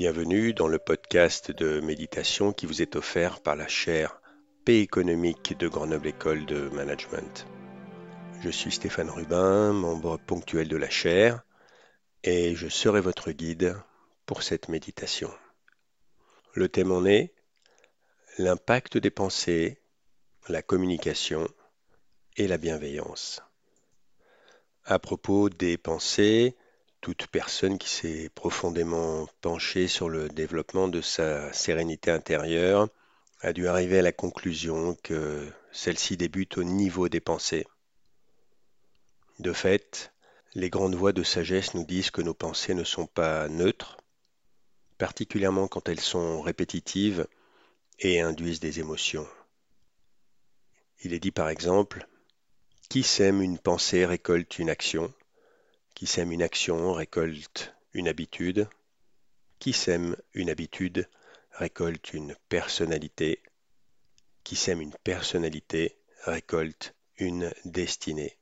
Bienvenue dans le podcast de méditation qui vous est offert par la chaire Paix économique de Grenoble École de Management. Je suis Stéphane Rubin, membre ponctuel de la chaire, et je serai votre guide pour cette méditation. Le thème en est l'impact des pensées, la communication et la bienveillance. À propos des pensées, toute personne qui s'est profondément penchée sur le développement de sa sérénité intérieure a dû arriver à la conclusion que celle-ci débute au niveau des pensées. De fait, les grandes voies de sagesse nous disent que nos pensées ne sont pas neutres, particulièrement quand elles sont répétitives et induisent des émotions. Il est dit par exemple, qui sème une pensée récolte une action, qui sème une action récolte une habitude. Qui sème une habitude récolte une personnalité. Qui sème une personnalité récolte une destinée.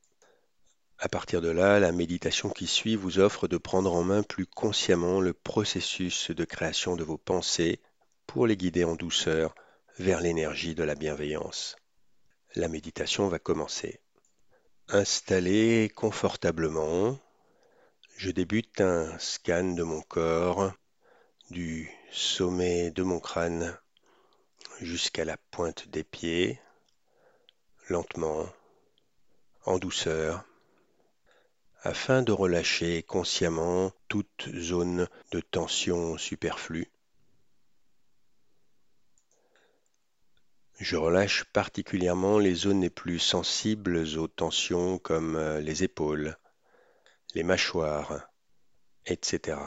À partir de là, la méditation qui suit vous offre de prendre en main plus consciemment le processus de création de vos pensées pour les guider en douceur vers l'énergie de la bienveillance. La méditation va commencer. Installez confortablement, je débute un scan de mon corps, du sommet de mon crâne jusqu'à la pointe des pieds, lentement, en douceur, afin de relâcher consciemment toute zone de tension superflue. Je relâche particulièrement les zones les plus sensibles aux tensions comme euh, les épaules, les mâchoires, etc.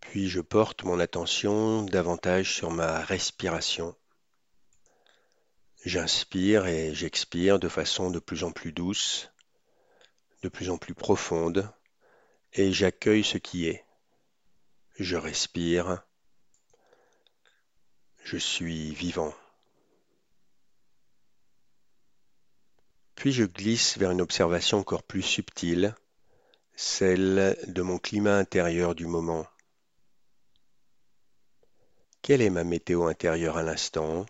Puis je porte mon attention davantage sur ma respiration. J'inspire et j'expire de façon de plus en plus douce, de plus en plus profonde, et j'accueille ce qui est. Je respire. Je suis vivant. Puis je glisse vers une observation encore plus subtile, celle de mon climat intérieur du moment. Quelle est ma météo intérieure à l'instant,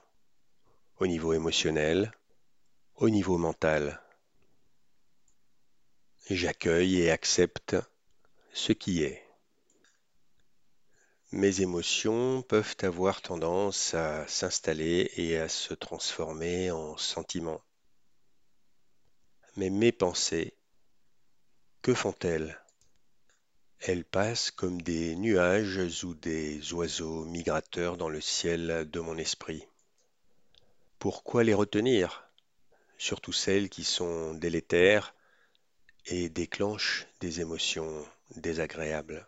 au niveau émotionnel, au niveau mental? J'accueille et accepte ce qui est. Mes émotions peuvent avoir tendance à s'installer et à se transformer en sentiments. Mais mes pensées, que font-elles? Elles passent comme des nuages ou des oiseaux migrateurs dans le ciel de mon esprit. Pourquoi les retenir? Surtout celles qui sont délétères et déclenchent des émotions désagréables.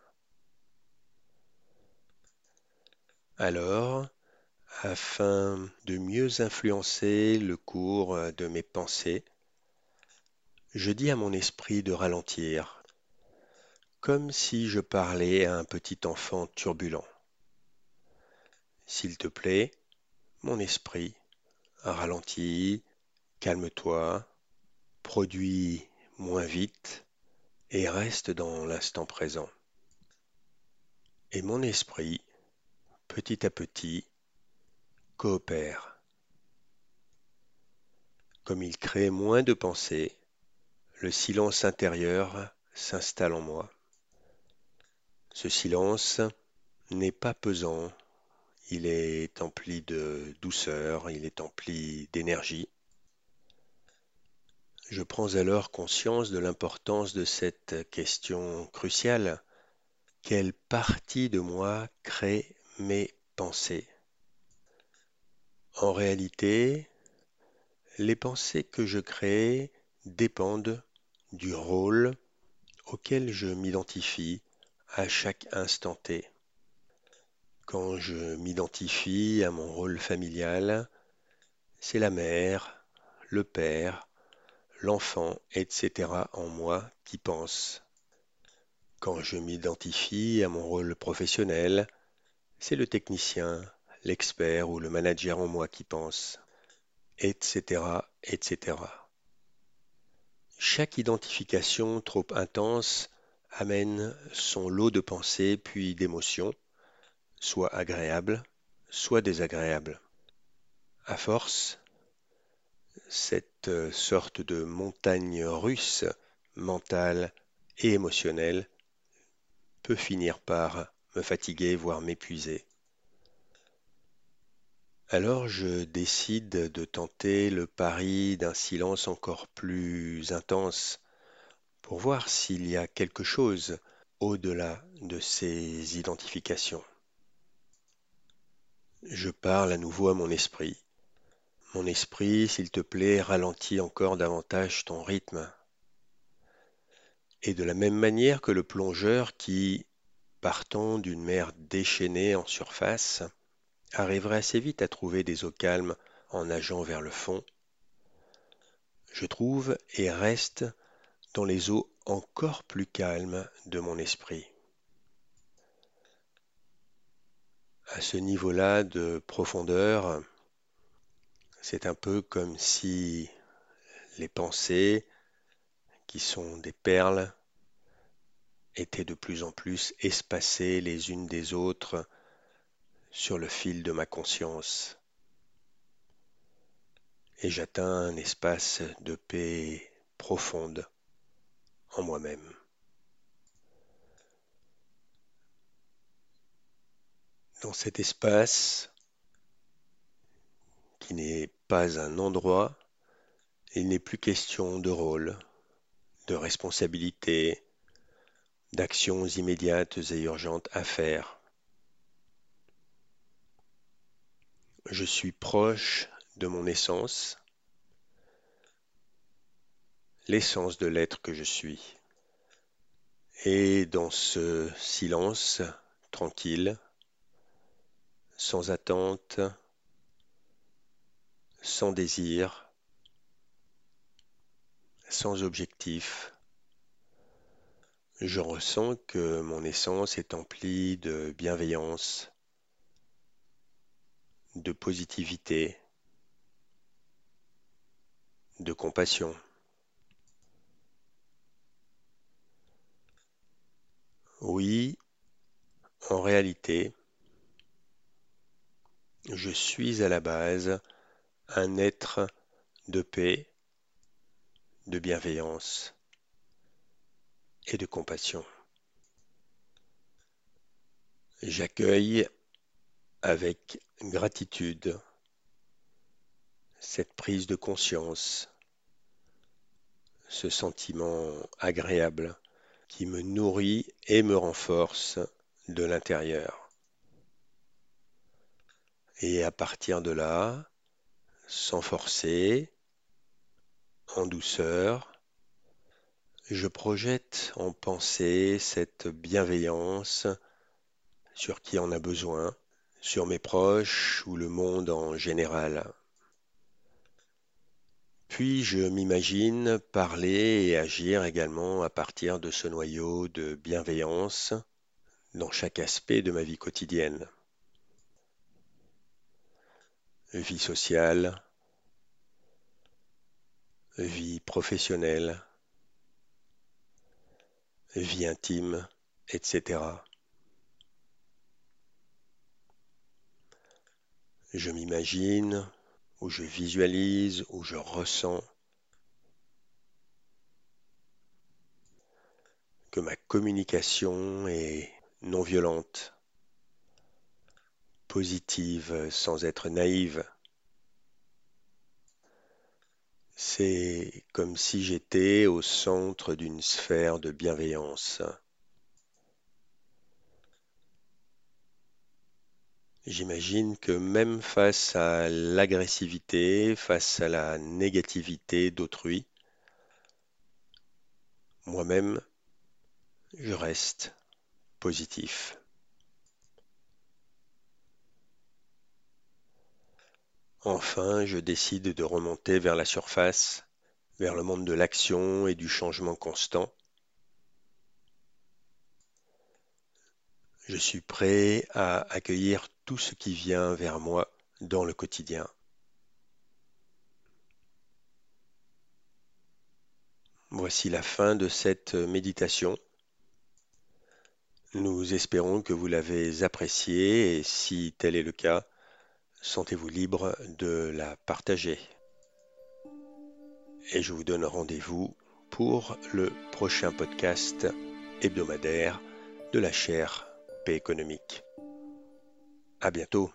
Alors, afin de mieux influencer le cours de mes pensées, je dis à mon esprit de ralentir, comme si je parlais à un petit enfant turbulent. S'il te plaît, mon esprit, ralentis, calme-toi, produis moins vite et reste dans l'instant présent. Et mon esprit, petit à petit, coopère. Comme il crée moins de pensées, le silence intérieur s'installe en moi. Ce silence n'est pas pesant, il est empli de douceur, il est empli d'énergie. Je prends alors conscience de l'importance de cette question cruciale. Quelle partie de moi crée mes pensées? En réalité, les pensées que je crée dépendent du rôle auquel je m'identifie à chaque instant T. Quand je m'identifie à mon rôle familial, c'est la mère, le père, l'enfant, etc. en moi qui pense. Quand je m'identifie à mon rôle professionnel, c'est le technicien, l'expert ou le manager en moi qui pense, etc., etc. Chaque identification trop intense amène son lot de pensées puis d'émotions, soit agréables, soit désagréables. À force, cette sorte de montagne russe mentale et émotionnelle peut finir par me fatiguer, voire m'épuiser. Alors je décide de tenter le pari d'un silence encore plus intense pour voir s'il y a quelque chose au-delà de ces identifications. Je parle à nouveau à mon esprit. Mon esprit, s'il te plaît, ralentit encore davantage ton rythme. Et de la même manière que le plongeur qui, partant d'une mer déchaînée en surface, arriverait assez vite à trouver des eaux calmes en nageant vers le fond, je trouve et reste dans les eaux encore plus calmes de mon esprit. À ce niveau-là de profondeur, c'est un peu comme si les pensées, qui sont des perles, étaient de plus en plus espacées les unes des autres sur le fil de ma conscience. Et j'atteins un espace de paix profonde en moi-même. Dans cet espace, qui n'est pas un endroit, il n'est plus question de rôle, de responsabilité, d'actions immédiates et urgentes à faire. Je suis proche de mon essence, l'essence de l'être que je suis. Et dans ce silence tranquille, sans attente, sans désir, sans objectif, je ressens que mon essence est emplie de bienveillance, de positivité, de compassion. Oui, en réalité, je suis à la base un être de paix, de bienveillance et de compassion. J'accueille avec gratitude cette prise de conscience, ce sentiment agréable qui me nourrit et me renforce de l'intérieur. Et à partir de là, sans forcer, en douceur, je projette en pensée cette bienveillance sur qui en a besoin, sur mes proches ou le monde en général. Puis je m'imagine parler et agir également à partir de ce noyau de bienveillance dans chaque aspect de ma vie quotidienne. Vie sociale, vie professionnelle, vie intime, etc. Je m'imagine, ou je visualise, ou je ressens que ma communication est non violente, positive sans être naïve. C'est comme si j'étais au centre d'une sphère de bienveillance. J'imagine que même face à l'agressivité, face à la négativité d'autrui, moi-même, je reste positif. Enfin, je décide de remonter vers la surface, vers le monde de l'action et du changement constant, Je suis prêt à accueillir ce qui vient vers moi dans le quotidien. Voici la fin de cette méditation Nous espérons que vous l'avez appréciée et si tel est le cas, sentez-vous libre de la partager. Et je vous donne rendez-vous pour le prochain podcast hebdomadaire de la chaire Paix économique. À bientôt.